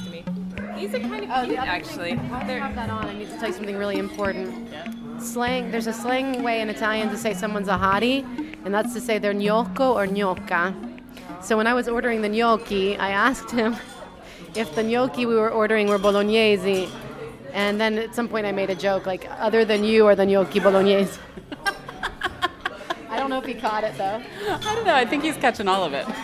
me. These are kind of oh, cute, actually. I have that on. I need to tell you something really important. Slang. There's a slang way in Italian to say someone's a hottie, and that's to say they're gnocco or gnocca. So when I was ordering the gnocchi, I asked him if the gnocchi we were ordering were bolognese, and then at some point I made a joke like, "Other than you are the gnocchi bolognese." I don't know if he caught it though. I don't know. I think he's catching all of it.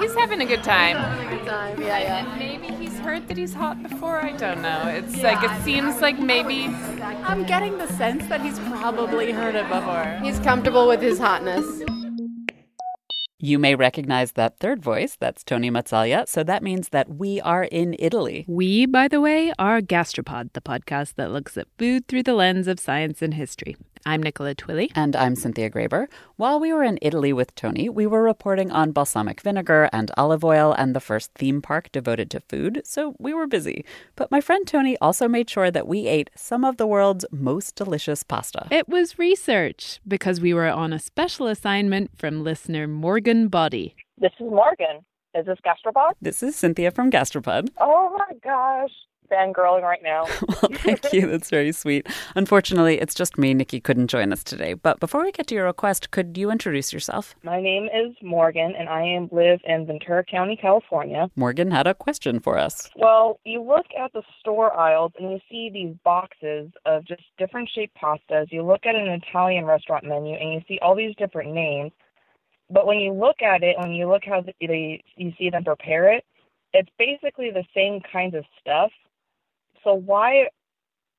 He's having a good time. Having a good time. Yeah, yeah. And maybe he's heard that he's hot before. I don't know. It's like it seems like maybe I'm getting the sense that he's probably heard it before. He's comfortable with his hotness. You may recognize that third voice. That's Tony Mazzaglia. So that means that we are in Italy. We, by the way, are Gastropod, the podcast that looks at food through the lens of science and history. I'm Nicola Twilley. And I'm Cynthia Graber. While we were in Italy with Tony, we were reporting on balsamic vinegar and olive oil and the first theme park devoted to food, so we were busy. But my friend Tony also made sure that we ate some of the world's most delicious pasta. It was research because we were on a special assignment from listener Morgan Body. This is Morgan. Is this Gastropod? This is Cynthia from Gastropod. Oh my gosh. Fangirling right now. well, thank you. That's very sweet. Unfortunately, it's just me. Nikki couldn't join us today. But before we get to your request, could you introduce yourself? My name is Morgan, and I am live in Ventura County, California. Morgan had a question for us. Well, you look at the store aisles and you see these boxes of just different shaped pastas. You look at an Italian restaurant menu and you see all these different names. But when you look at it, when you look how they, you see them prepare it, it's basically the same kinds of stuff so why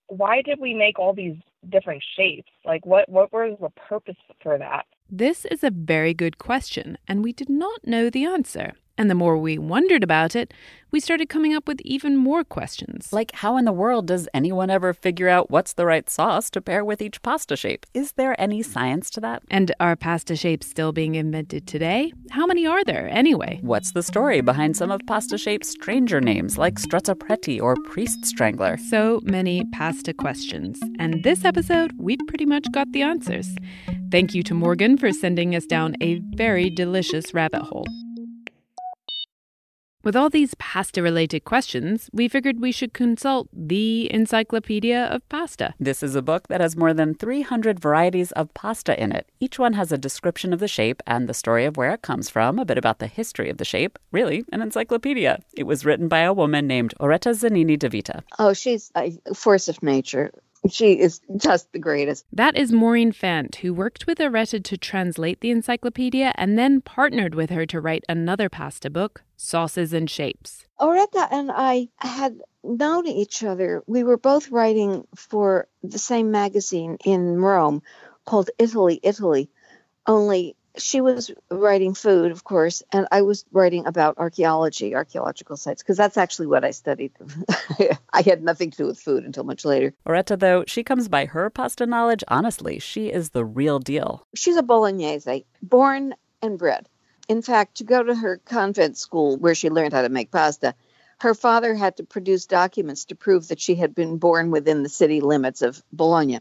why did we make all these different shapes? Like what what was the purpose for that? This is a very good question, and we did not know the answer. And the more we wondered about it, we started coming up with even more questions. Like, how in the world does anyone ever figure out what's the right sauce to pair with each pasta shape? Is there any science to that? And are pasta shapes still being invented today? How many are there, anyway? What's the story behind some of pasta shape's stranger names, like strozzapreti or priest strangler? So many pasta questions. And this episode, we've pretty much got the answers. Thank you to Morgan for sending us down a very delicious rabbit hole. With all these pasta related questions, we figured we should consult the Encyclopedia of Pasta. This is a book that has more than 300 varieties of pasta in it. Each one has a description of the shape and the story of where it comes from, a bit about the history of the shape. Really, an encyclopedia. It was written by a woman named Oretta Zanini de Vita. Oh, she's a force of nature. She is just the greatest. That is Maureen Fant, who worked with Oretta to translate the encyclopedia and then partnered with her to write another pasta book, Sauces and Shapes. Oretta and I had known each other. We were both writing for the same magazine in Rome called Italy, Italy. Only she was writing food, of course, and I was writing about archaeology, archaeological sites, because that's actually what I studied. I had nothing to do with food until much later. Oretta, though, she comes by her pasta knowledge. Honestly, she is the real deal. She's a Bolognese, born and bred. In fact, to go to her convent school where she learned how to make pasta, her father had to produce documents to prove that she had been born within the city limits of Bologna.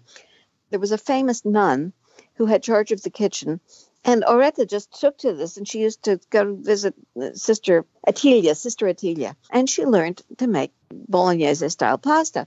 There was a famous nun who had charge of the kitchen and Oretta just took to this, and she used to go visit uh, Sister Attilia, Sister Attilia, and she learned to make Bolognese style pasta.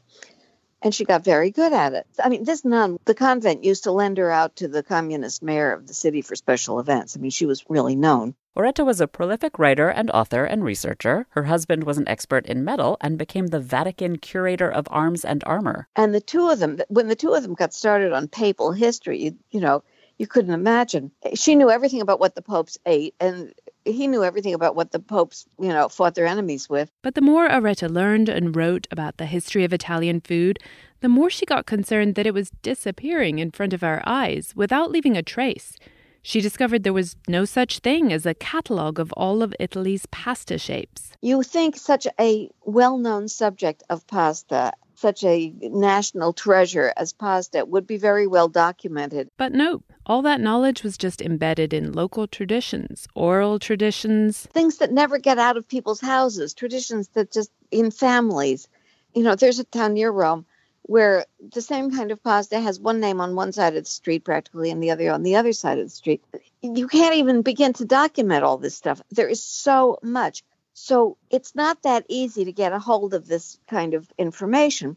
and she got very good at it. I mean, this nun, the convent used to lend her out to the communist mayor of the city for special events. I mean, she was really known. Oretta was a prolific writer and author and researcher. Her husband was an expert in metal and became the Vatican curator of arms and armor. And the two of them, when the two of them got started on papal history, you, you know, you couldn't imagine. She knew everything about what the popes ate, and he knew everything about what the popes, you know, fought their enemies with. But the more Oretta learned and wrote about the history of Italian food, the more she got concerned that it was disappearing in front of our eyes without leaving a trace. She discovered there was no such thing as a catalogue of all of Italy's pasta shapes. You think such a well known subject of pasta such a national treasure as pasta would be very well documented. But nope, all that knowledge was just embedded in local traditions, oral traditions, things that never get out of people's houses, traditions that just in families. You know, there's a town near Rome where the same kind of pasta has one name on one side of the street practically and the other on the other side of the street. You can't even begin to document all this stuff. There is so much. So it's not that easy to get a hold of this kind of information.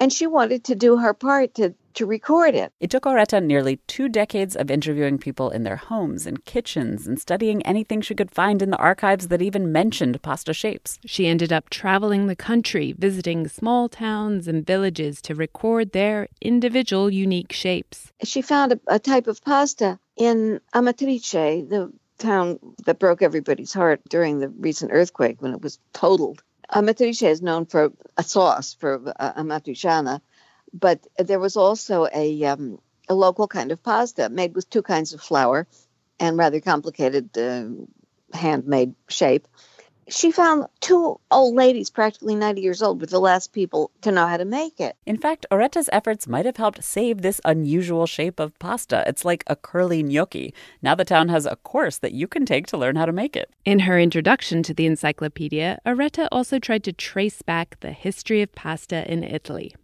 And she wanted to do her part to, to record it. It took Oretta nearly two decades of interviewing people in their homes and kitchens and studying anything she could find in the archives that even mentioned pasta shapes. She ended up traveling the country, visiting small towns and villages to record their individual unique shapes. She found a, a type of pasta in Amatrice, the town that broke everybody's heart during the recent earthquake when it was totaled. Amatrice is known for a sauce for uh, amatriciana, but there was also a um, a local kind of pasta made with two kinds of flour and rather complicated uh, handmade shape she found two old ladies, practically 90 years old, were the last people to know how to make it. In fact, Oretta's efforts might have helped save this unusual shape of pasta. It's like a curly gnocchi. Now the town has a course that you can take to learn how to make it. In her introduction to the encyclopedia, Oretta also tried to trace back the history of pasta in Italy.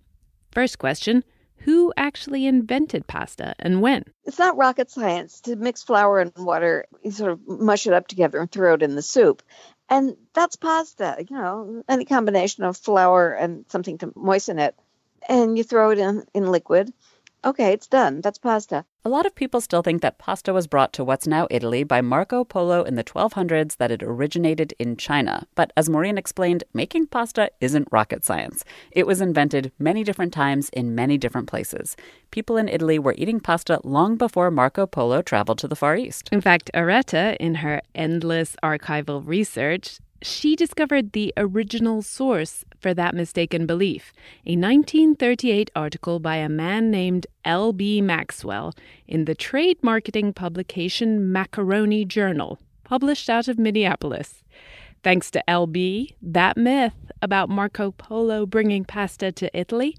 First question who actually invented pasta and when? It's not rocket science to mix flour and water, you sort of mush it up together and throw it in the soup. And that's pasta, you know, any combination of flour and something to moisten it. And you throw it in, in liquid. Okay, it's done. That's pasta. A lot of people still think that pasta was brought to what's now Italy by Marco Polo in the 1200s, that it originated in China. But as Maureen explained, making pasta isn't rocket science. It was invented many different times in many different places. People in Italy were eating pasta long before Marco Polo traveled to the Far East. In fact, Oretta, in her endless archival research, she discovered the original source for that mistaken belief a 1938 article by a man named L.B. Maxwell in the trade marketing publication Macaroni Journal, published out of Minneapolis. Thanks to LB, that myth about Marco Polo bringing pasta to Italy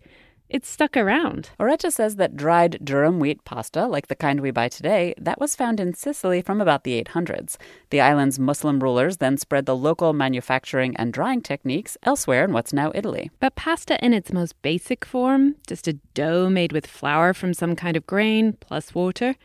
it's stuck around. Oretta says that dried durum wheat pasta, like the kind we buy today, that was found in Sicily from about the 800s. The island's Muslim rulers then spread the local manufacturing and drying techniques elsewhere in what's now Italy. But pasta in its most basic form, just a dough made with flour from some kind of grain plus water,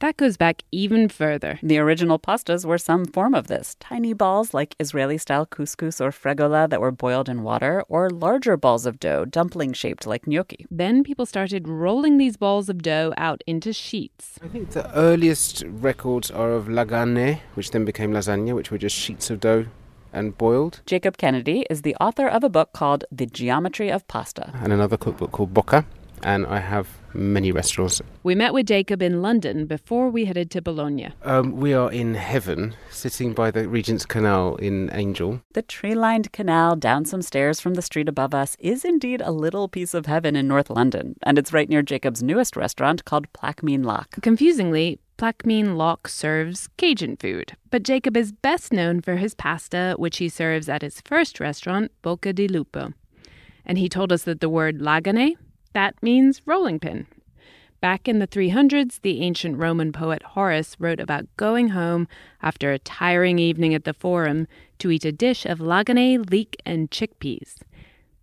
that goes back even further. The original pastas were some form of this tiny balls like Israeli style couscous or fregola that were boiled in water, or larger balls of dough, dumpling shaped like gnocchi. Then people started rolling these balls of dough out into sheets. I think the earliest records are of lagane, which then became lasagna, which were just sheets of dough and boiled. Jacob Kenedy is the author of a book called The Geometry of Pasta, and another cookbook called Bocca, and I have many restaurants. We met with Jacob in London before we headed to Bologna. Um, we are in heaven, sitting by the Regent's Canal in Angel. The tree lined canal down some stairs from the street above us is indeed a little piece of heaven in North London, and it's right near Jacob's newest restaurant called Plaquemine Lock. Confusingly, Plaquemine Lock serves Cajun food, but Jacob is best known for his pasta, which he serves at his first restaurant, Bocca di Lupo. And he told us that the word lagane that means rolling pin. Back in the 300s, the ancient Roman poet Horace wrote about going home after a tiring evening at the Forum to eat a dish of lagane, leek, and chickpeas.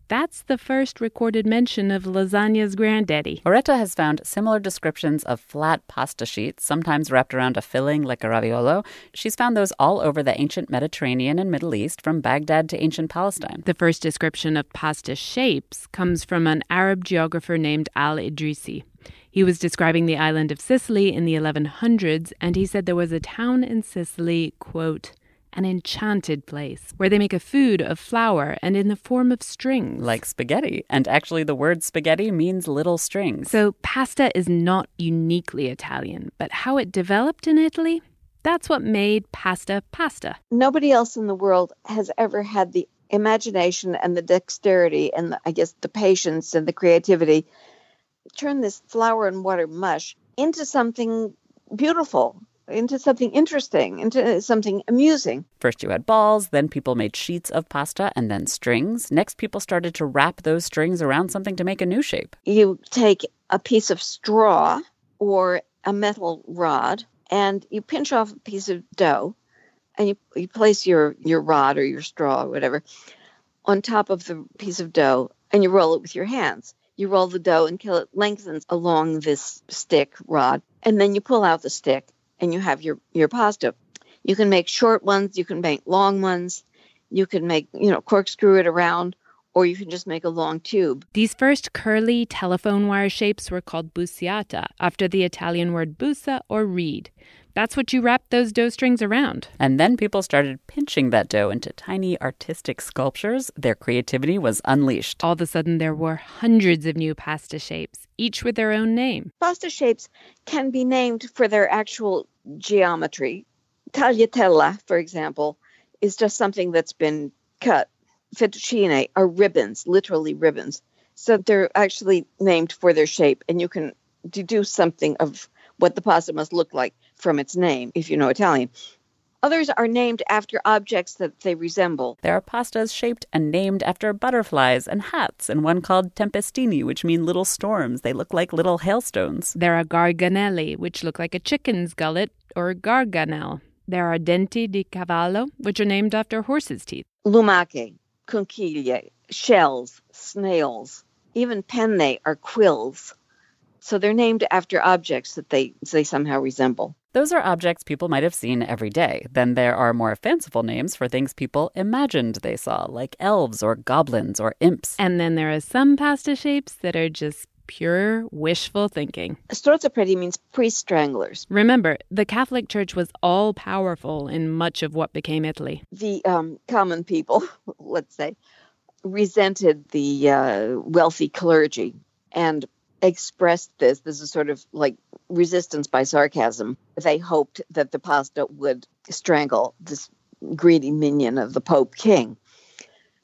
That's the first recorded mention of lasagna's granddaddy. Oretta has found similar descriptions of flat pasta sheets, sometimes wrapped around a filling like a raviolo. She's found those all over the ancient Mediterranean and Middle East, from Baghdad to ancient Palestine. The first description of pasta shapes comes from an Arab geographer named Al Idrisi. He was describing the island of Sicily in the 1100s, and he said there was a town in Sicily, quote, an enchanted place where they make a food of flour and in the form of strings. Like spaghetti. And actually, the word spaghetti means little strings. So, pasta is not uniquely Italian, but how it developed in Italy, that's what made pasta pasta. Nobody else in the world has ever had the imagination and the dexterity and the, I guess the patience and the creativity turn this flour and water mush into something beautiful into something interesting, into something amusing. First, you had balls, then, people made sheets of pasta, and then strings. Next, people started to wrap those strings around something to make a new shape. You take a piece of straw or a metal rod and you pinch off a piece of dough and you, you place your, your rod or your straw or whatever on top of the piece of dough and you roll it with your hands. You roll the dough until it lengthens along this stick rod, and then you pull out the stick and you have your your pasta. You can make short ones, you can make long ones, you can make, you know, corkscrew it around, or you can just make a long tube. These first curly telephone wire shapes were called busiata, after the Italian word busa or reed. That's what you wrap those dough strings around. And then people started pinching that dough into tiny artistic sculptures. Their creativity was unleashed. All of a sudden, there were hundreds of new pasta shapes, each with their own name. Pasta shapes can be named for their actual geometry. Tagliatella, for example, is just something that's been cut. Fettuccine are ribbons, literally ribbons. So they're actually named for their shape, and you can deduce something of what the pasta must look like from its name, if you know Italian. Others are named after objects that they resemble. There are pastas shaped and named after butterflies and hats, and one called tempestini, which mean little storms. They look like little hailstones. There are garganelli, which look like a chicken's gullet, or garganel. There are denti di cavallo, which are named after horses' teeth. Lumache, conchiglie, shells, snails, even penne are quills. So they're named after objects that they, they somehow resemble. Those are objects people might have seen every day. Then there are more fanciful names for things people imagined they saw, like elves or goblins or imps. And then there are some pasta shapes that are just pure wishful thinking. Strozzapreti means priest stranglers. Remember, the Catholic Church was all powerful in much of what became Italy. The um, common people, let's say, resented the uh, wealthy clergy and expressed this. This is sort of like resistance by sarcasm. They hoped that the pasta would strangle this greedy minion of the Pope King.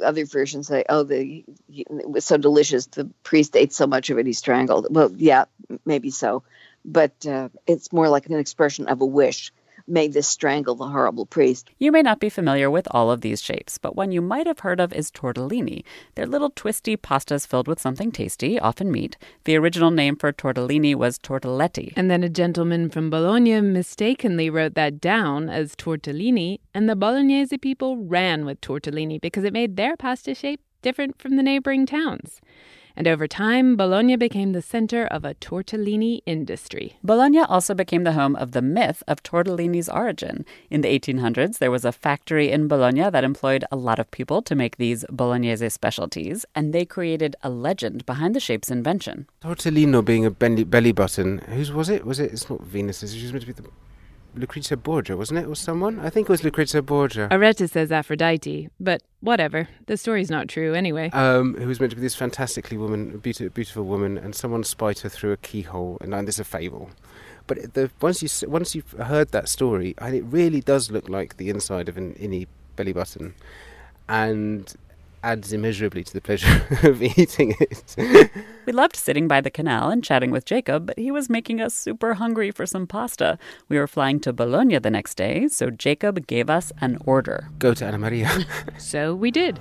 Other versions say, "Oh, the it was so delicious. The priest ate so much of it, he strangled." Well, yeah, maybe so, but uh, it's more like an expression of a wish made this strangle the horrible priest. You may not be familiar with all of these shapes, but one you might have heard of is tortellini. They're little twisty pastas filled with something tasty, often meat. The original name for tortellini was tortelletti. And then a gentleman from Bologna mistakenly wrote that down as tortellini, and the Bolognese people ran with tortellini because it made their pasta shape different from the neighboring towns and over time, Bologna became the center of a tortellini industry. Bologna also became the home of the myth of tortellini's origin. In the 1800s, there was a factory in Bologna that employed a lot of people to make these Bolognese specialties, and they created a legend behind the shape's invention. Tortellino being a belly, belly button. Whose was it? Was it? It's not Venus's. She was meant to be the Lucrezia Borgia, wasn't it, or someone? I think it was Lucrezia Borgia. Oretta says Aphrodite, but whatever. The story's not true anyway. Um, who was meant to be this fantastically woman, beautiful, beautiful woman, and someone spied her through a keyhole, and this is a fable. But the, once you once you've heard that story, and it really does look like the inside of an innie belly button, and adds immeasurably to the pleasure of eating it. we loved sitting by the canal and chatting with Jacob, but he was making us super hungry for some pasta. We were flying to Bologna the next day, so Jacob gave us an order. Go to Anna Maria. so we did.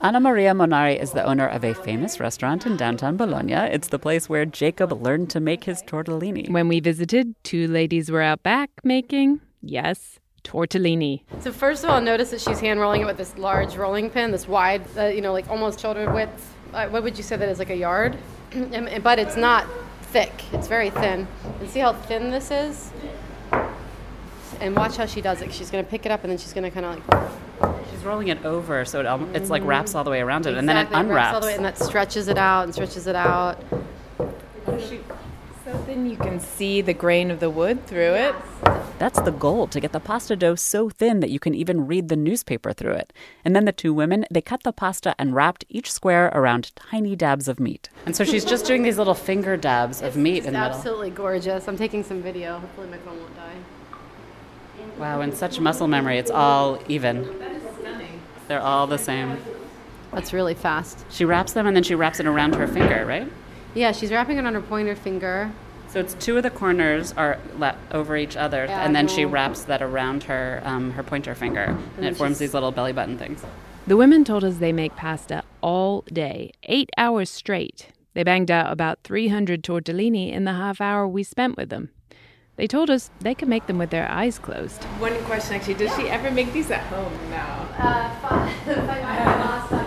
Anna Maria Monari is the owner of a famous restaurant in downtown Bologna. It's the place where Jacob learned to make his tortellini. When we visited, two ladies were out back making, yes, tortellini. So first of all, notice that she's hand rolling it with this large rolling pin, this wide, uh, you know, like almost shoulder width. Uh, what would you say that is, like a yard? but it's not thick. It's very thin. And see how thin this is? And watch how she does it. She's going to pick it up and then she's going to kind of like. She's rolling it over so it, it's like wraps all the way around it exactly, and then it unwraps. all the way, and that stretches it out and stretches it out. So then you can see the grain of the wood through it. That's the goal to get the pasta dough so thin that you can even read the newspaper through it. And then the two women, they cut the pasta and wrapped each square around tiny dabs of meat. And so she's just doing these little finger dabs of meat in the middle. Absolutely gorgeous. I'm taking some video. Hopefully my phone won't die. Wow, and such muscle memory. It's all even. They're all the same. That's really fast. She wraps them and then she wraps it around her finger, right? Yeah, she's wrapping it on her pointer finger. So it's two of the corners are le- over each other, Yeah, and then she wraps that around her um, her pointer finger, and, then it forms these little belly button things. The women told us they make pasta all day, eight hours straight. They banged out about 300 tortellini in the half hour we spent with them. They told us they could make them with their eyes closed. One question actually, does she ever make these at home now? Uh, fai pasta a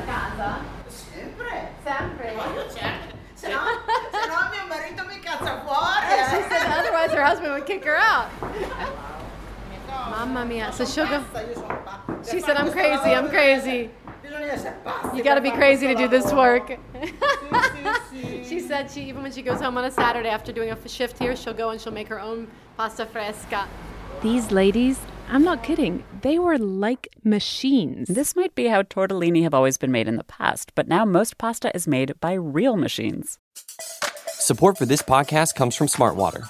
her husband would kick her out. Mamma mia. So she'll go. She said, I'm crazy, I'm crazy. Bisogna essere. You gotta be crazy to do this work. lavoro. Sì, sì, She said she even when she goes home on a Saturday after doing a shift here, she'll go and she'll make her own pasta fresca. These ladies, I'm not kidding, they were like machines. This might be how tortellini have always been made in the past, but now most pasta is made by real machines. Support for this podcast comes from Smartwater.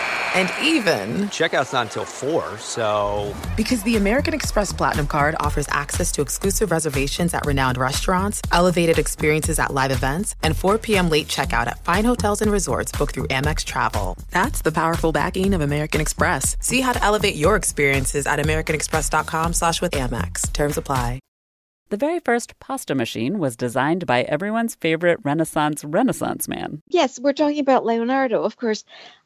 And even, Checkout's not until 4, so. because the American Express Platinum card offers access to exclusive reservations at renowned restaurants, elevated experiences at live events, and 4 p.m. late checkout at fine hotels and resorts booked through Amex Travel. That's the powerful backing of American Express. See how to elevate your experiences at americanexpress.com slash with Amex. Terms apply. The very first pasta machine was designed by everyone's favorite Renaissance Renaissance man. Yes, we're talking about Leonardo. Of course,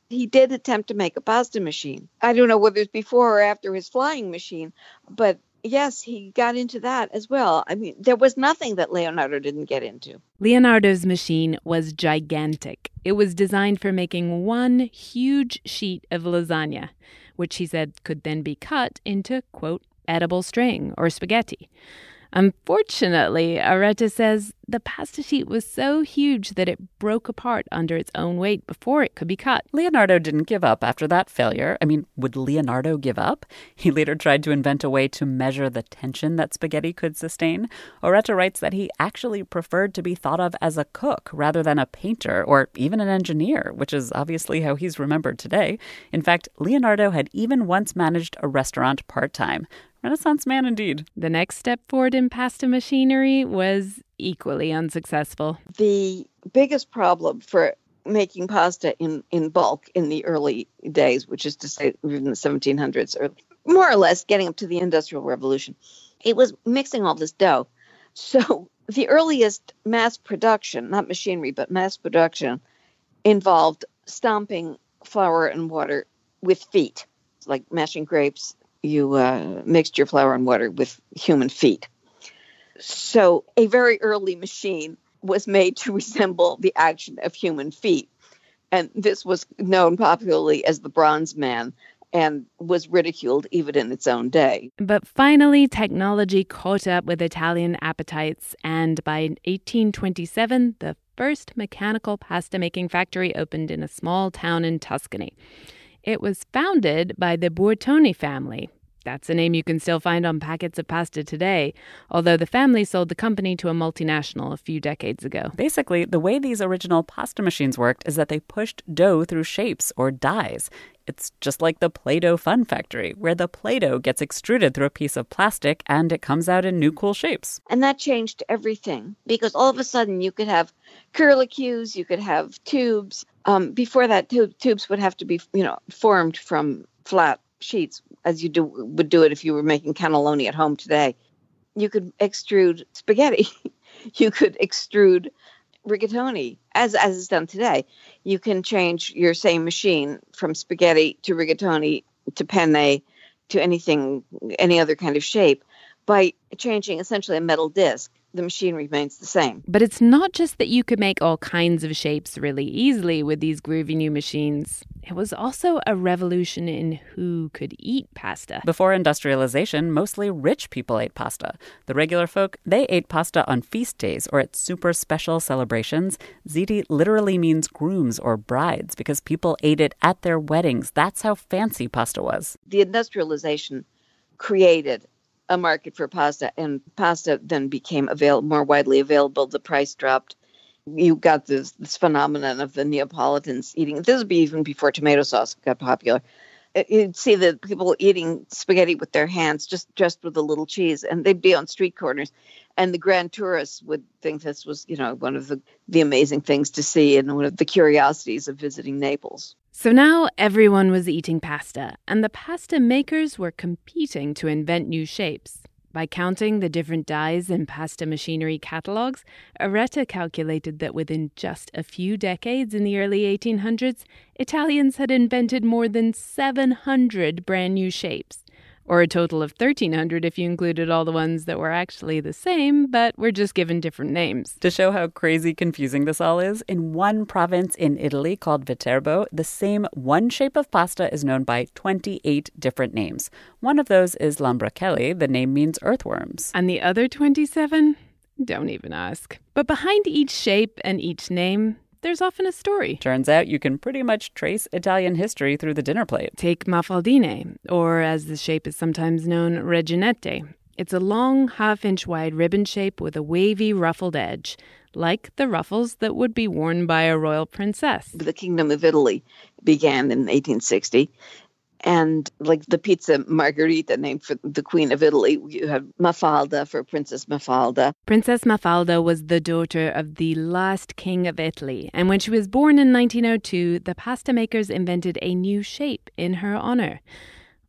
he did attempt to make a pasta machine. I don't know whether it's before or after his flying machine, but yes, he got into that as well. I mean, there was nothing that Leonardo didn't get into. Leonardo's machine was gigantic. It was designed for making one huge sheet of lasagna, which he said could then be cut into, quote, edible string or spaghetti. Unfortunately, Oretta says the pasta sheet was so huge that it broke apart under its own weight before it could be cut. Leonardo didn't give up after that failure. I mean, would Leonardo give up? He later tried to invent a way to measure the tension that spaghetti could sustain. Oretta writes that he actually preferred to be thought of as a cook rather than a painter or even an engineer, which is obviously how he's remembered today. In fact, Leonardo had even once managed a restaurant part time. Renaissance man indeed. The next step forward in pasta machinery was equally unsuccessful. The biggest problem for making pasta in, in bulk in the early days, which is to say, in the 1700s, or more or less getting up to the Industrial Revolution, it was mixing all this dough. So the earliest mass production, not machinery, but mass production, involved stomping flour and water with feet, like mashing grapes. You uh, mixed your flour and water with human feet. So a very early machine was made to resemble the action of human feet. And this was known popularly as the Bronze Man and was ridiculed even in its own day. But finally, technology caught up with Italian appetites, and by 1827, the first mechanical pasta making factory opened in a small town in Tuscany. It was founded by the Buitoni family. That's a name you can still find on packets of pasta today, although the family sold the company to a multinational a few decades ago. Basically, the way these original pasta machines worked is that they pushed dough through shapes or dies. It's just like the Play Doh Fun Factory, where the Play Doh gets extruded through a piece of plastic and it comes out in new cool shapes. And that changed everything because all of a sudden you could have curlicues, you could have tubes. Um, before that, tube, tubes would have to be, you know, formed from flat sheets as you do would do it if you were making cannelloni at home today. You could extrude spaghetti. you could extrude rigatoni as as is done today. You can change your same machine from spaghetti to rigatoni to penne to anything any other kind of shape by changing essentially a metal disc the machine remains the same. But it's not just that you could make all kinds of shapes really easily with these groovy new machines. It was also a revolution in who could eat pasta. Before industrialization, mostly rich people ate pasta. The regular folk, they ate pasta on feast days or at super special celebrations. Ziti literally means grooms or brides because people ate it at their weddings. That's how fancy pasta was. The industrialization created a market for pasta, and pasta then became avail- more widely available. The price dropped. You got this, this phenomenon of the Neapolitans eating. This would be even before tomato sauce got popular. Uh, you'd see the people eating spaghetti with their hands, just just with a little cheese, and they'd be on street corners, and the grand tourists would think this was, you know, one of the the amazing things to see and one of the curiosities of visiting Naples. So now everyone was eating pasta, and the pasta makers were competing to invent new shapes. By counting the different dies in pasta machinery catalogues, Oretta calculated that within just a few decades in the early 1800s, Italians had invented more than 700 brand new shapes or a total of 1,300 if you included all the ones that were actually the same, but were just given different names. To show how crazy confusing this all is, in one province in Italy called Viterbo, the same one shape of pasta is known by 28 different names. One of those is lombrichelli, the name means earthworms. And the other 27? Don't even ask. But behind each shape and each name, there's often a story. Turns out you can pretty much trace Italian history through the dinner plate. Take mafaldine, or as the shape is sometimes known, reginette. It's a long, half inch wide ribbon shape with a wavy, ruffled edge, like the ruffles that would be worn by a royal princess. The Kingdom of Italy began in 1860 and like the pizza margherita named for the queen of italy you have mafalda for princess mafalda. Princess mafalda was the daughter of the last king of italy. And when she was born in 1902 the pasta makers invented a new shape in her honor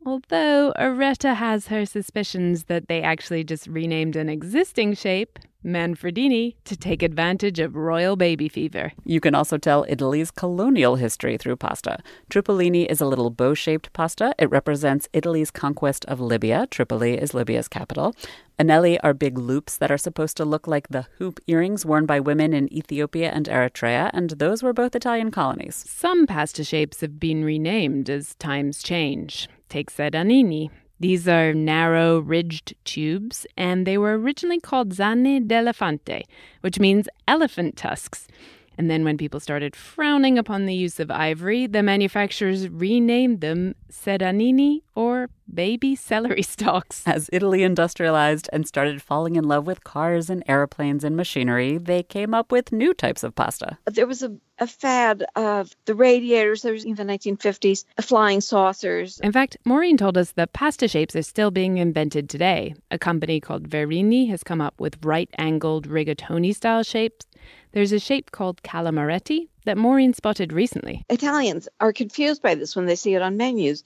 although Oretta has her suspicions that they actually just renamed an existing shape Manfredini to take advantage of royal baby fever. You can also tell Italy's colonial history through pasta. Tripolini is a little bow shaped pasta. It represents Italy's conquest of Libya. Tripoli is Libya's capital. Anelli are big loops that are supposed to look like the hoop earrings worn by women in Ethiopia and Eritrea, and those were both Italian colonies. Some pasta shapes have been renamed as times change. Take Sedanini, these are narrow, ridged tubes, and they were originally called zanne d'elefante, which means elephant tusks. And then, when people started frowning upon the use of ivory, the manufacturers renamed them sedanini or baby celery stalks. As Italy industrialized and started falling in love with cars and airplanes and machinery, they came up with new types of pasta. There was a, a fad of the radiators, there was in the 1950s, flying saucers. In fact, Maureen told us that pasta shapes are still being invented today. A company called Verini has come up with right angled rigatoni style shapes there's a shape called calamaretti that Maureen spotted recently. Italians are confused by this when they see it on menus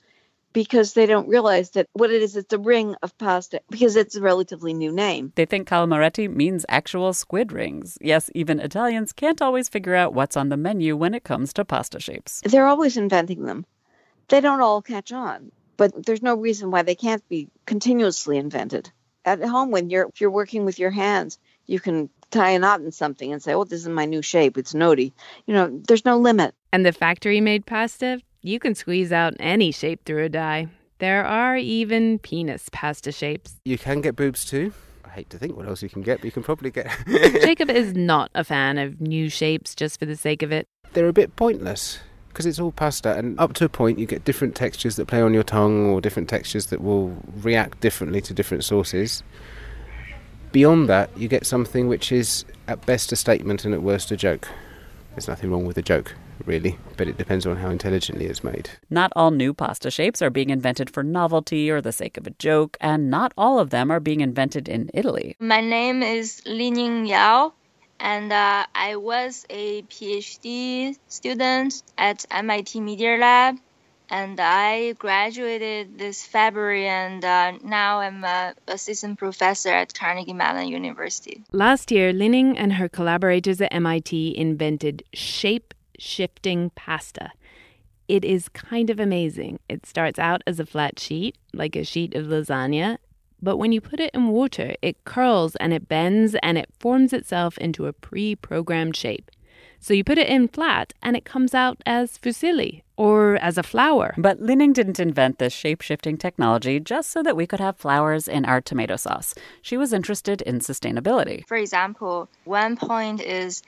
because they don't realize that what it is, it's a ring of pasta because it's a relatively new name. They think calamaretti means actual squid rings. Yes, even Italians can't always figure out what's on the menu when it comes to pasta shapes. They're always inventing them. They don't all catch on, but there's no reason why they can't be continuously invented. At home, when you're if you're working with your hands, you can tie a knot in something and say, oh, this is my new shape. It's nodi. You know, there's no limit. And the factory made pasta, you can squeeze out any shape through a die. There are even penis pasta shapes. You can get boobs too. I hate to think what else you can get, but you can probably get. Jacob is not a fan of new shapes just for the sake of it. They're a bit pointless. because it's all pasta, and up to a point, you get different textures that play on your tongue, or different textures that will react differently to different sauces. Beyond that, you get something which is at best a statement and at worst a joke. There's nothing wrong with a joke, really, but it depends on how intelligently it's made. Not all new pasta shapes are being invented for novelty or the sake of a joke, and not all of them are being invented in Italy. My name is Lining Yao, and uh, I was a PhD student at MIT Media Lab. And I graduated this February, and uh, now I'm an assistant professor at Carnegie Mellon University. Last year, Lining and her collaborators at MIT invented shape shifting pasta. It is kind of amazing. It starts out as a flat sheet, like a sheet of lasagna, but when you put it in water, it curls and it bends and it forms itself into a pre programmed shape. So you put it in flat and it comes out as fusilli or as a flower. But Lining didn't invent this shape shifting technology just so that we could have flowers in our tomato sauce. She was interested in sustainability. For example, one point is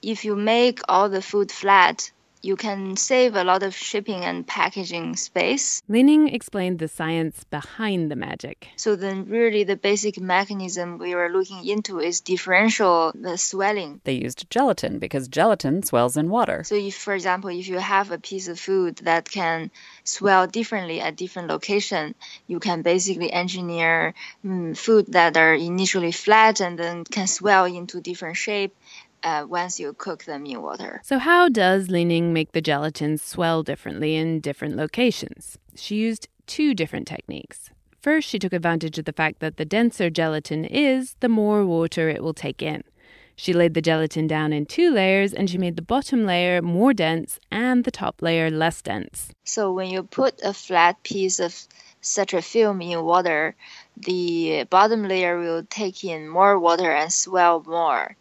if you make all the food flat, you can save a lot of shipping and packaging space. Lining explained the science behind the magic. So then really the basic mechanism we were looking into is differential the swelling. They used gelatin because gelatin swells in water. So if for example if you have a piece of food that can swell differently at different location, you can basically engineer mm, food that are initially flat and then can swell into different shape uh, once you cook them in water. So, how does Lining make the gelatin swell differently in different locations? She used two different techniques. First, she took advantage of the fact that the denser gelatin is, the more water it will take in. She laid the gelatin down in two layers and she made the bottom layer more dense and the top layer less dense. So, when you put a flat piece of such a film in water, the bottom layer will take in more water and swell more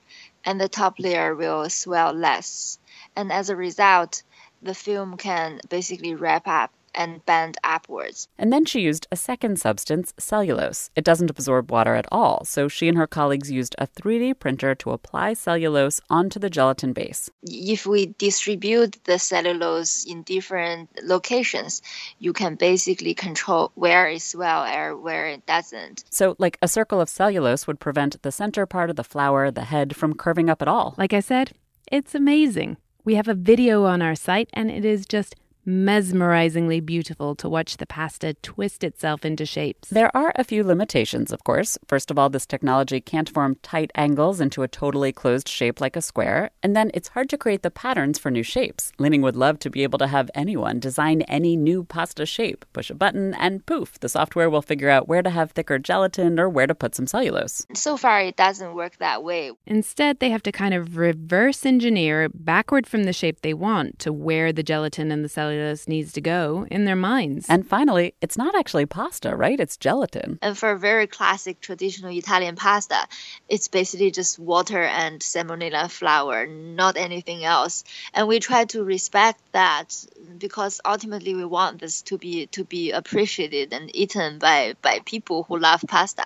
and the top layer will swell less. And as a result, the film can basically wrap up and bend upwards. And then she used a second substance, cellulose. It doesn't absorb water at all, so she and her colleagues used a 3D printer to apply cellulose onto the gelatin base. If we distribute the cellulose in different locations, you can basically control where it swells or where it doesn't. So, like a circle of cellulose would prevent the center part of the flower, the head, from curving up at all. Like I said, it's amazing. We have a video on our site, and it is just mesmerizingly beautiful to watch the pasta twist itself into shapes. There are a few limitations, of course. First of all, this technology can't form tight angles into a totally closed shape like a square, and then it's hard to create the patterns for new shapes. Lining would love to be able to have anyone design any new pasta shape, push a button, and poof, the software will figure out where to have thicker gelatin or where to put some cellulose. So far, it doesn't work that way. Instead, they have to kind of reverse engineer backward from the shape they want to where the gelatin and the cellulose needs to go in their minds. And finally, it's not actually pasta, right? It's gelatin. And for a very classic traditional Italian pasta, it's basically just water and semolina flour, not anything else. And we try to respect that because ultimately we want this to be to be appreciated and eaten by by people who love pasta.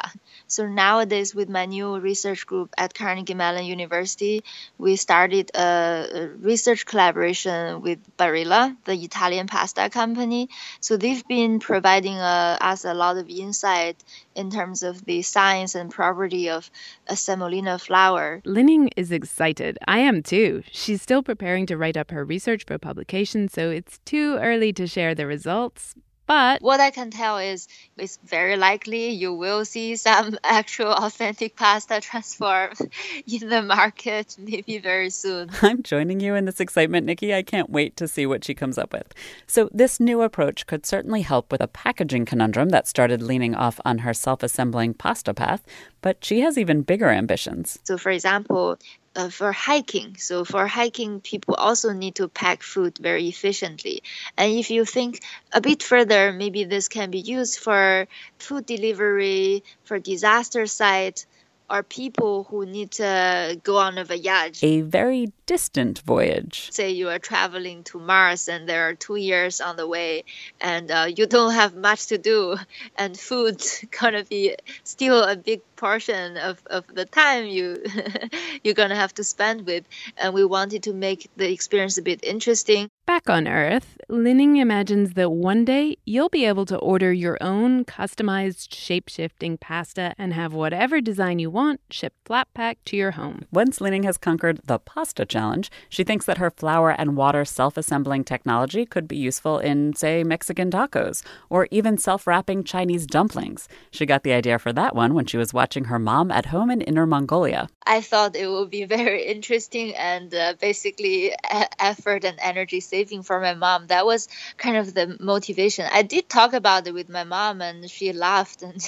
So nowadays, with my new research group at Carnegie Mellon University, we started a, research collaboration with Barilla, the Italian pasta company. So they've been providing uh, us a lot of insight in terms of the science and property of a semolina flour. Lining is excited. I am too. She's still preparing to write up her research for publication, so it's too early to share the results. But what I can tell is it's very likely you will see some actual authentic pasta transform in the market maybe very soon. I'm joining you in this excitement, Nikki. I can't wait to see what she comes up with. So, this new approach could certainly help with a packaging conundrum that started Lining off on her self assembling pasta path, but she has even bigger ambitions. So, for example, uh, for hiking. So for hiking, people also need to pack food very efficiently. And if you think a bit further, maybe this can be used for food delivery, for disaster site, or people who need to go on a voyage. A very distant voyage. Say you are traveling to Mars and there are two years on the way and uh, you don't have much to do and food's gonna be still a big portion of, of the time you you're gonna have to spend with and we wanted to make the experience a bit interesting. Back back on Earth, Lining imagines that one day you'll be able to order your own customized shape shifting pasta and have whatever design you want shipped flat pack to your home. Once Lining has conquered the pasta challenge, she thinks that her flour and water self assembling technology could be useful in, say, Mexican tacos or even self wrapping Chinese dumplings. She got the idea for that one when she was watching her mom at home in Inner Mongolia. I thought it would be very interesting and uh, basically effort and energy saving for my mom. That was kind of the motivation. I did talk about it with my mom, and she laughed. And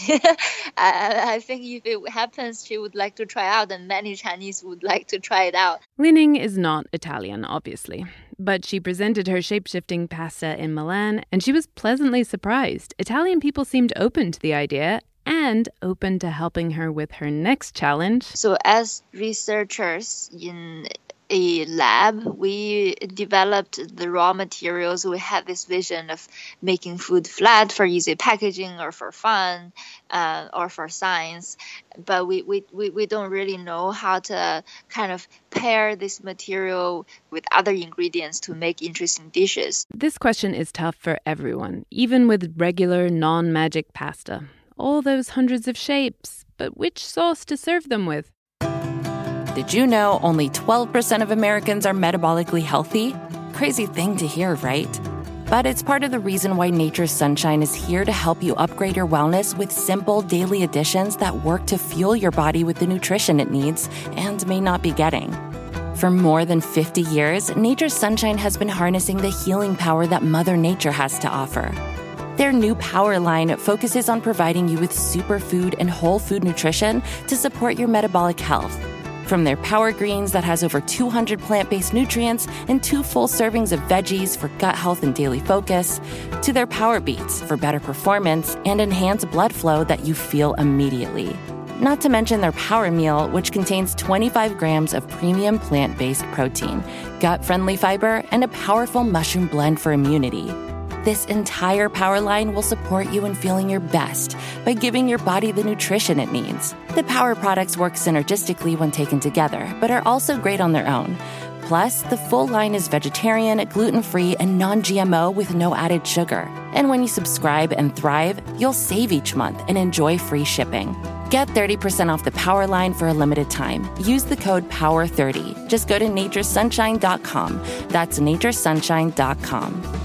I, I think if it happens, she would like to try out, and many Chinese would like to try it out. Lining is not Italian, obviously, but she presented her shape-shifting pasta in Milan, and she was pleasantly surprised. Italian people seemed open to the idea and open to helping her with her next challenge. So, as researchers in a lab, we developed the raw materials. We had this vision of making food flat for easy packaging or for fun uh, or for science. But we, we, we, we don't really know how to kind of pair this material with other ingredients to make interesting dishes. This question is tough for everyone, even with regular non magic pasta. All those hundreds of shapes, but which sauce to serve them with? Did you know only 12% of Americans are metabolically healthy? Crazy thing to hear, right? But it's part of the reason why Nature's Sunshine is here to help you upgrade your wellness with simple daily additions that work to fuel your body with the nutrition it needs and may not be getting. For more than 50 years, Nature's Sunshine has been harnessing the healing power that Mother Nature has to offer. Their new Power line focuses on providing you with superfood and whole food nutrition to support your metabolic health. From their Power Greens that has over 200 plant based nutrients and two full servings of veggies for gut health and daily focus, to their Power Beets for better performance and enhanced blood flow that you feel immediately. Not to mention their Power Meal, which contains 25 grams of premium plant based protein, gut friendly fiber, and a powerful mushroom blend for immunity. This entire power line will support you in feeling your best by giving your body the nutrition it needs. The power products work synergistically when taken together, but are also great on their own. Plus, the full line is vegetarian, gluten free, and non GMO with no added sugar. And when you subscribe and thrive, you'll save each month and enjoy free shipping. Get 30% off the Power line for a limited time. Use the code POWER30. Just go to naturesunshine.com. That's naturesunshine.com.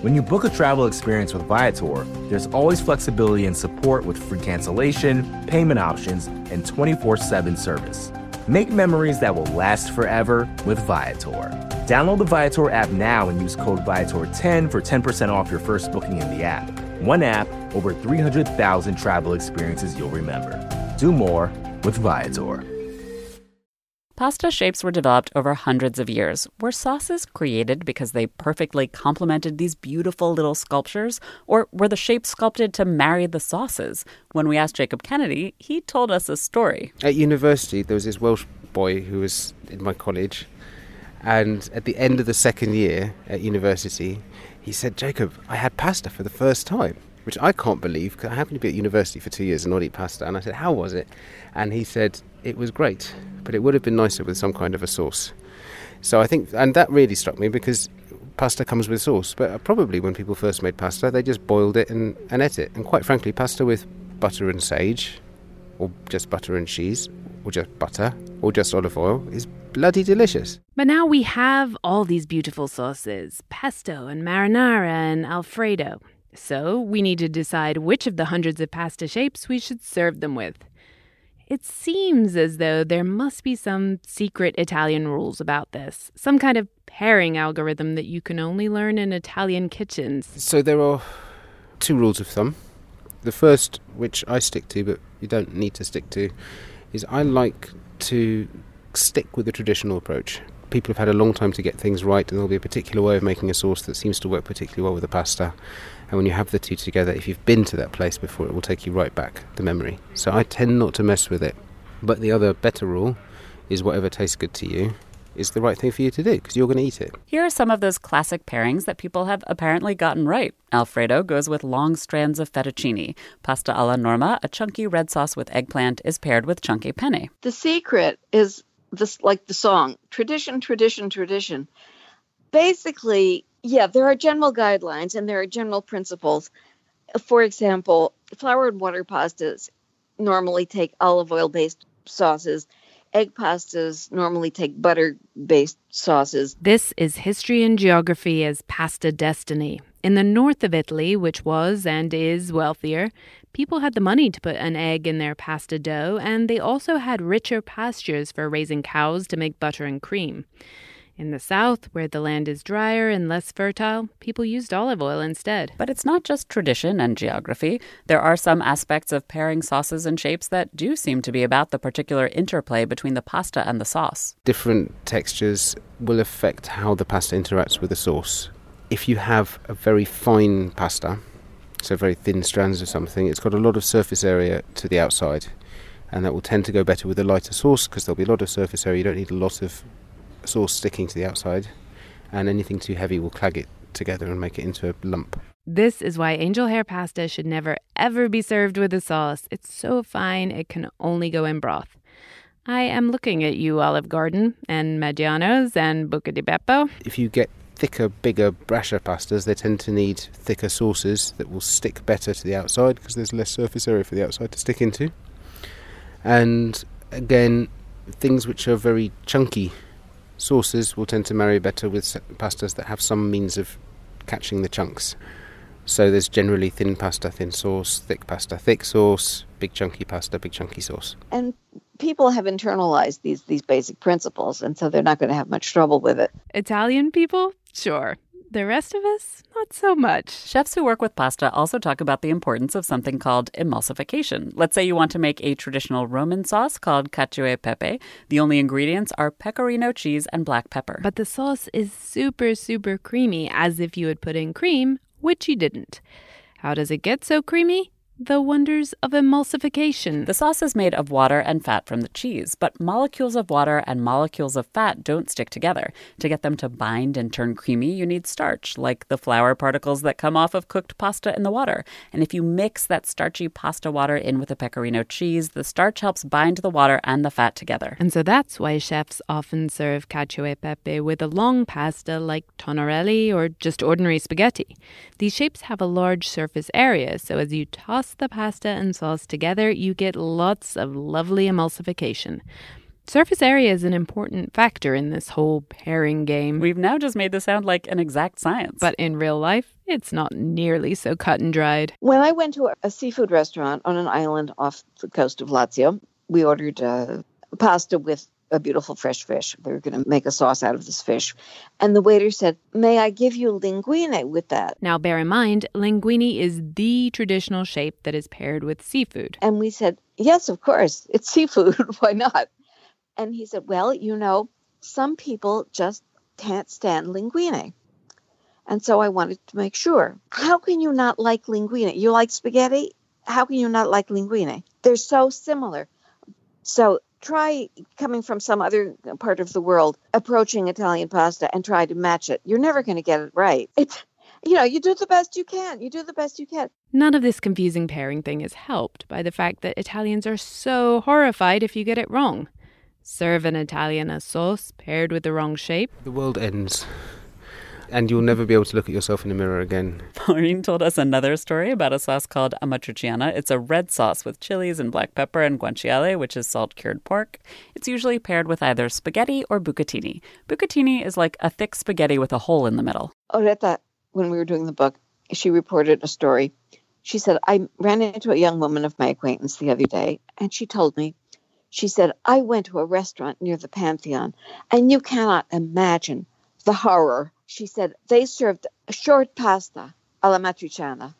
When you book a travel experience with Viator, there's always flexibility and support with free cancellation, payment options, and 24 7 service. Make memories that will last forever with Viator. Download the Viator app now and use code Viator10 for 10% off your first booking in the app. One app, over 300,000 travel experiences you'll remember. Do more with Viator. Pasta shapes were developed over hundreds of years. Were sauces created because they perfectly complemented these beautiful little sculptures, or were the shapes sculpted to marry the sauces? When we asked Jacob Kenedy, he told us a story. At university, there was this Welsh boy who was in my college, and at the end of the second year at university, he said, Jacob, I had pasta for the first time, which I can't believe because I happened to be at university for two years and not eat pasta. And I said, How was it? And he said, It was great, but it would have been nicer with some kind of a sauce. So I think, and that really struck me because pasta comes with sauce. But probably when people first made pasta, they just boiled it and, and ate it. And quite frankly, pasta with butter and sage, or just butter and cheese, or just butter, or just olive oil is bloody delicious. But now we have all these beautiful sauces pesto and marinara and alfredo. So we need to decide which of the hundreds of pasta shapes we should serve them with. It seems as though there must be some secret Italian rules about this, some kind of pairing algorithm that you can only learn in Italian kitchens. So there are two rules of thumb. The first, which I stick to, but you don't need to stick to, is I like to stick with the traditional approach. People have had a long time to get things right, and there'll be a particular way of making a sauce that seems to work particularly well with the pasta. And when you have the two together, if you've been to that place before, it will take you right back the memory. So I tend not to mess with it. But the other better rule is whatever tastes good to you is the right thing for you to do because you're going to eat it. Here are some of those classic pairings that people have apparently gotten right. Alfredo goes with long strands of fettuccine. Pasta alla norma, a chunky red sauce with eggplant, is paired with chunky penne. The secret is this like the song tradition, tradition, tradition. Basically, yeah, there are general guidelines and there are general principles. For example, flour and water pastas normally take olive oil based sauces. Egg pastas normally take butter based sauces. This is history and geography as pasta destiny. In the north of Italy, which was and is wealthier, people had the money to put an egg in their pasta dough, and they also had richer pastures for raising cows to make butter and cream. In the south, where the land is drier and less fertile, people used olive oil instead. But it's not just tradition and geography. There are some aspects of pairing sauces and shapes that do seem to be about the particular interplay between the pasta and the sauce. Different textures will affect how the pasta interacts with the sauce. If you have a very fine pasta, so very thin strands of something, it's got a lot of surface area to the outside. And that will tend to go better with a lighter sauce because there'll be a lot of surface area. You don't need a lot of sauce sticking to the outside, and anything too heavy will clag it together and make it into a lump. This is why angel hair pasta should never ever be served with a sauce. It's so fine it can only go in broth. I am looking at you, Olive Garden, and Maggiano's, and Buca di Beppo. If you get thicker, bigger, brasher pastas, they tend to need thicker sauces that will stick better to the outside because there's less surface area for the outside to stick into. And again, things which are very chunky sauces will tend to marry better with pastas that have some means of catching the chunks. So there's generally thin pasta, thin sauce, thick pasta, thick sauce, big chunky pasta, big chunky sauce. And people have internalized these these basic principles and so they're not going to have much trouble with it. Italian people? Sure. The rest of us, not so much. Chefs who work with pasta also talk about the importance of something called emulsification. Let's say you want to make a traditional Roman sauce called cacio e pepe. The only ingredients are pecorino cheese and black pepper. But the sauce is super, super creamy, as if you had put in cream, which you didn't. How does it get so creamy? The wonders of emulsification. The sauce is made of water and fat from the cheese, but molecules of water and molecules of fat don't stick together. To get them to bind and turn creamy, you need starch, like the flour particles that come off of cooked pasta in the water. And if you mix that starchy pasta water in with the pecorino cheese, the starch helps bind the water and the fat together. And so that's why chefs often serve cacio e pepe with a long pasta like tonnarelli or just ordinary spaghetti. These shapes have a large surface area, so as you toss the pasta and sauce together, you get lots of lovely emulsification. Surface area is an important factor in this whole pairing game. We've now just made this sound like an exact science. But in real life, it's not nearly so cut and dried. When I went to a seafood restaurant on an island off the coast of Lazio, we ordered uh, pasta with a beautiful fresh fish. They were going to make a sauce out of this fish. And the waiter said, May I give you linguine with that? Now, bear in mind, linguine is the traditional shape that is paired with seafood. And we said, Yes, of course. It's seafood. Why not? And he said, Well, you know, some people just can't stand linguine. And so I wanted to make sure. How can you not like linguine? You like spaghetti? How can you not like linguine? They're so similar. So try coming from some other part of the world, approaching Italian pasta and try to match it. You're never going to get it right. It's you know, you do the best you can. You do the best you can. None of this confusing pairing thing is helped by the fact that Italians are so horrified if you get it wrong. Serve an Italian a sauce paired with the wrong shape. The world ends and you'll never be able to look at yourself in the mirror again. Maureen told us another story about a sauce called amatriciana. It's a red sauce with chilies and black pepper and guanciale, which is salt cured pork. It's usually paired with either spaghetti or bucatini. Bucatini is like a thick spaghetti with a hole in the middle. Oretta, when we were doing the book, she reported a story. She said, I ran into a young woman of my acquaintance the other day, and she told me She said, I went to a restaurant near the Pantheon, and you cannot imagine the horror. She said, they served short pasta alla matriciana.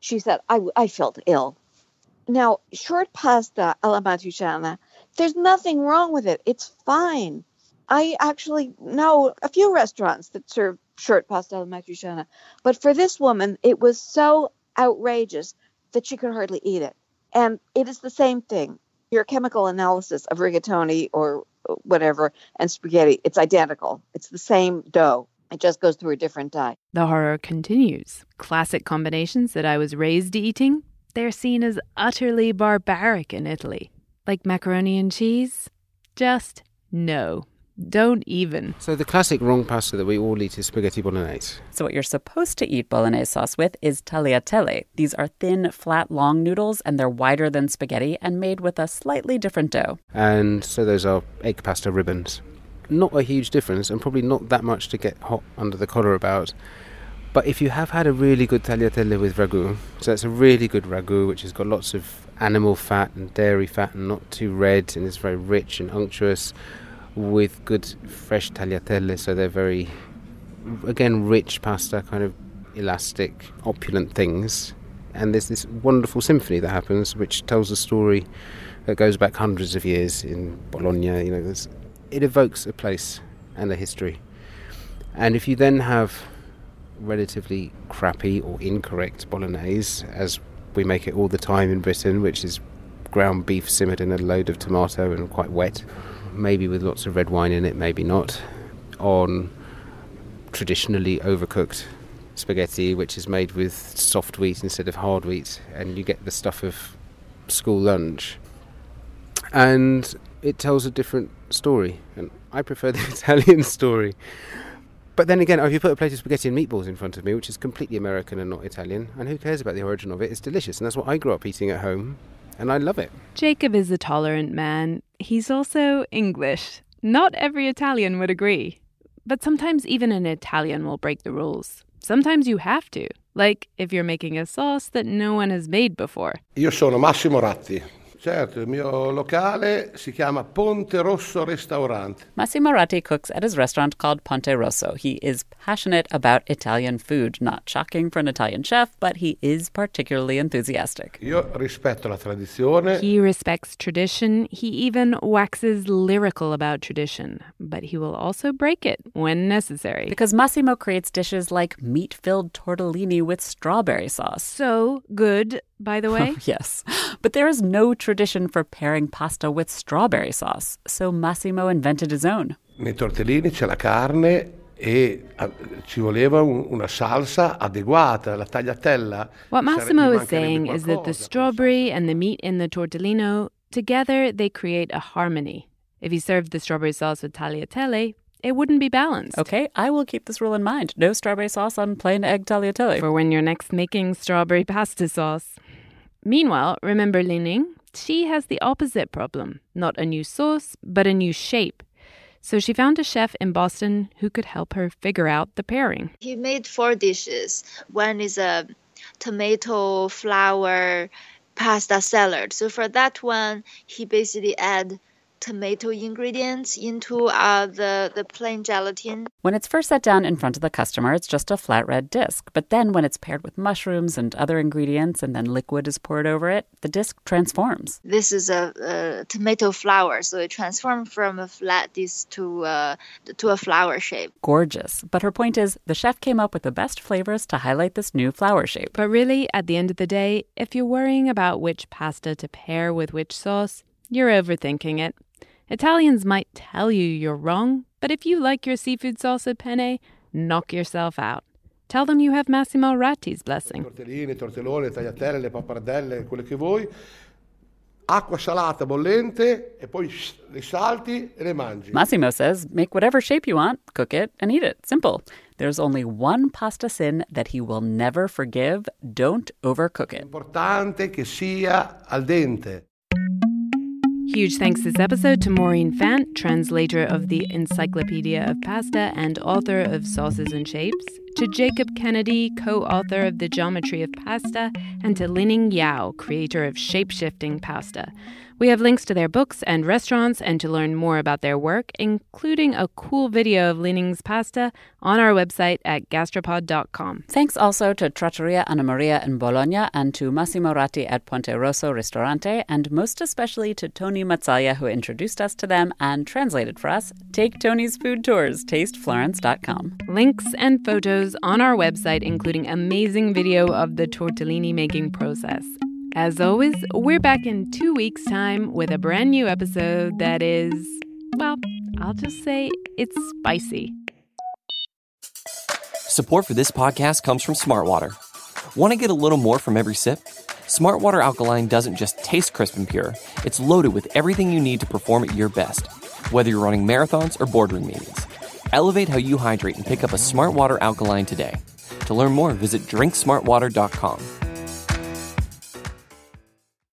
She said, I, I felt ill. Now, short pasta alla matriciana, there's nothing wrong with it. It's fine. I actually know a few restaurants that serve short pasta alla matriciana, but for this woman, it was so outrageous that she could hardly eat it. And it is the same thing. Your chemical analysis of rigatoni or whatever and spaghetti, it's identical. It's the same dough. It just goes through a different die. The horror continues. Classic combinations that I was raised eating, they're seen as utterly barbaric in Italy. Like macaroni and cheese? Just no. Don't even. So the classic wrong pasta that we all eat is spaghetti bolognese. So what you're supposed to eat bolognese sauce with is tagliatelle. These are thin, flat, long noodles, and they're wider than spaghetti and made with a slightly different dough. And so those are egg pasta ribbons. Not a huge difference, and probably not that much to get hot under the collar about. But if you have had a really good tagliatelle with ragu, so it's a really good ragu which has got lots of animal fat and dairy fat and not too red and it's very rich and unctuous with good fresh tagliatelle, so they're very, again, rich pasta, kind of elastic, opulent things. And there's this wonderful symphony that happens, which tells a story that goes back hundreds of years in Bologna. You know, it evokes a place and a history. And if you then have relatively crappy or incorrect bolognese, as we make it all the time in Britain, which is ground beef simmered in a load of tomato and quite wet, maybe with lots of red wine in it, maybe not, on traditionally overcooked spaghetti, which is made with soft wheat instead of hard wheat, and you get the stuff of school lunch. And it tells a different story, and I prefer the Italian story. But then again, if you put a plate of spaghetti and meatballs in front of me, which is completely American and not Italian, and who cares about the origin of it, it's delicious, and that's what I grew up eating at home, and I love it. Jacob is a tolerant man. He's also English. Not every Italian would agree. But sometimes even an Italian will break the rules. Sometimes you have to. Like if you're making a sauce that no one has made before. Io sono Massimo Ratti. Certo, il mio locale si chiama Ponte Rosso Ristorante. Massimo Ratti cooks at his restaurant called Ponte Rosso. He is passionate about Italian food. Not shocking for an Italian chef, but he is particularly enthusiastic. Io rispetto la tradizione. He respects tradition. He even waxes lyrical about tradition, but he will also break it when necessary. Because Massimo creates dishes like meat filled tortellini with strawberry sauce. So good, by the way. yes. But there is no tradition for pairing pasta with strawberry sauce, so Massimo invented his own. Nei tortellini c'è la carne e ci voleva una salsa adeguata, la tagliatella. What Massimo is saying is that the strawberry and the meat in the tortellino, together they create a harmony. If you served the strawberry sauce with tagliatelle, it wouldn't be balanced. Okay, I will keep this rule in mind. No strawberry sauce on plain egg tagliatelle. For when you're next making strawberry pasta sauce. Meanwhile, remember Lining? She has the opposite problem. Not a new sauce, but a new shape. So she found a chef in Boston who could help her figure out the pairing. He made four dishes. One is a tomato flower pasta salad. So for that one, he basically add tomato ingredients into uh, the, the plain gelatin. When it's first set down in front of the customer, it's just a flat red disc. But then when it's paired with mushrooms and other ingredients and then liquid is poured over it, the disc transforms. This is a, a tomato flower, so it transforms from a flat disc to, uh, to a flower shape. Gorgeous. But her point is, the chef came up with the best flavors to highlight this new flower shape. But really, at the end of the day, if you're worrying about which pasta to pair with which sauce, you're overthinking it. Italians might tell you you're wrong, but if you like your seafood salsa penne, knock yourself out. Tell them you have Massimo Ratti's blessing. Tortellini, tortelloni, tagliatelle, le pappardelle, quelle che vuoi. Acqua salata bollente e poi le salti e le mangi. Massimo says, make whatever shape you want, cook it, and eat it. Simple. There's only one pasta sin that he will never forgive. Don't overcook it. Importante che sia al dente. Huge thanks this episode to Maureen Fant, translator of the Encyclopedia of Pasta and author of Sauces and Shapes, to Jacob Kenedy, co author of The Geometry of Pasta, and to Lining Yao, creator of Shape Shifting Pasta. We have links to their books and restaurants and to learn more about their work, including a cool video of Lining's pasta on our website at gastropod.com. Thanks also to Trattoria Anna Maria in Bologna and to Massimo Ratti at Ponte Rosso Ristorante, and most especially to Tony Mazzaglia, who introduced us to them and translated for us. Take Tony's food tours, tasteflorence.com. Links and photos on our website, including amazing video of the tortellini making process. As always, we're back in two weeks' time with a brand new episode that is, well, I'll just say it's spicy. Support for this podcast comes from Smartwater. Want to get a little more from every sip? Smartwater Alkaline doesn't just taste crisp and pure, it's loaded with everything you need to perform at your best, whether you're running marathons or boardroom meetings. Elevate how you hydrate and pick up a Smartwater Alkaline today. To learn more, visit drinksmartwater.com.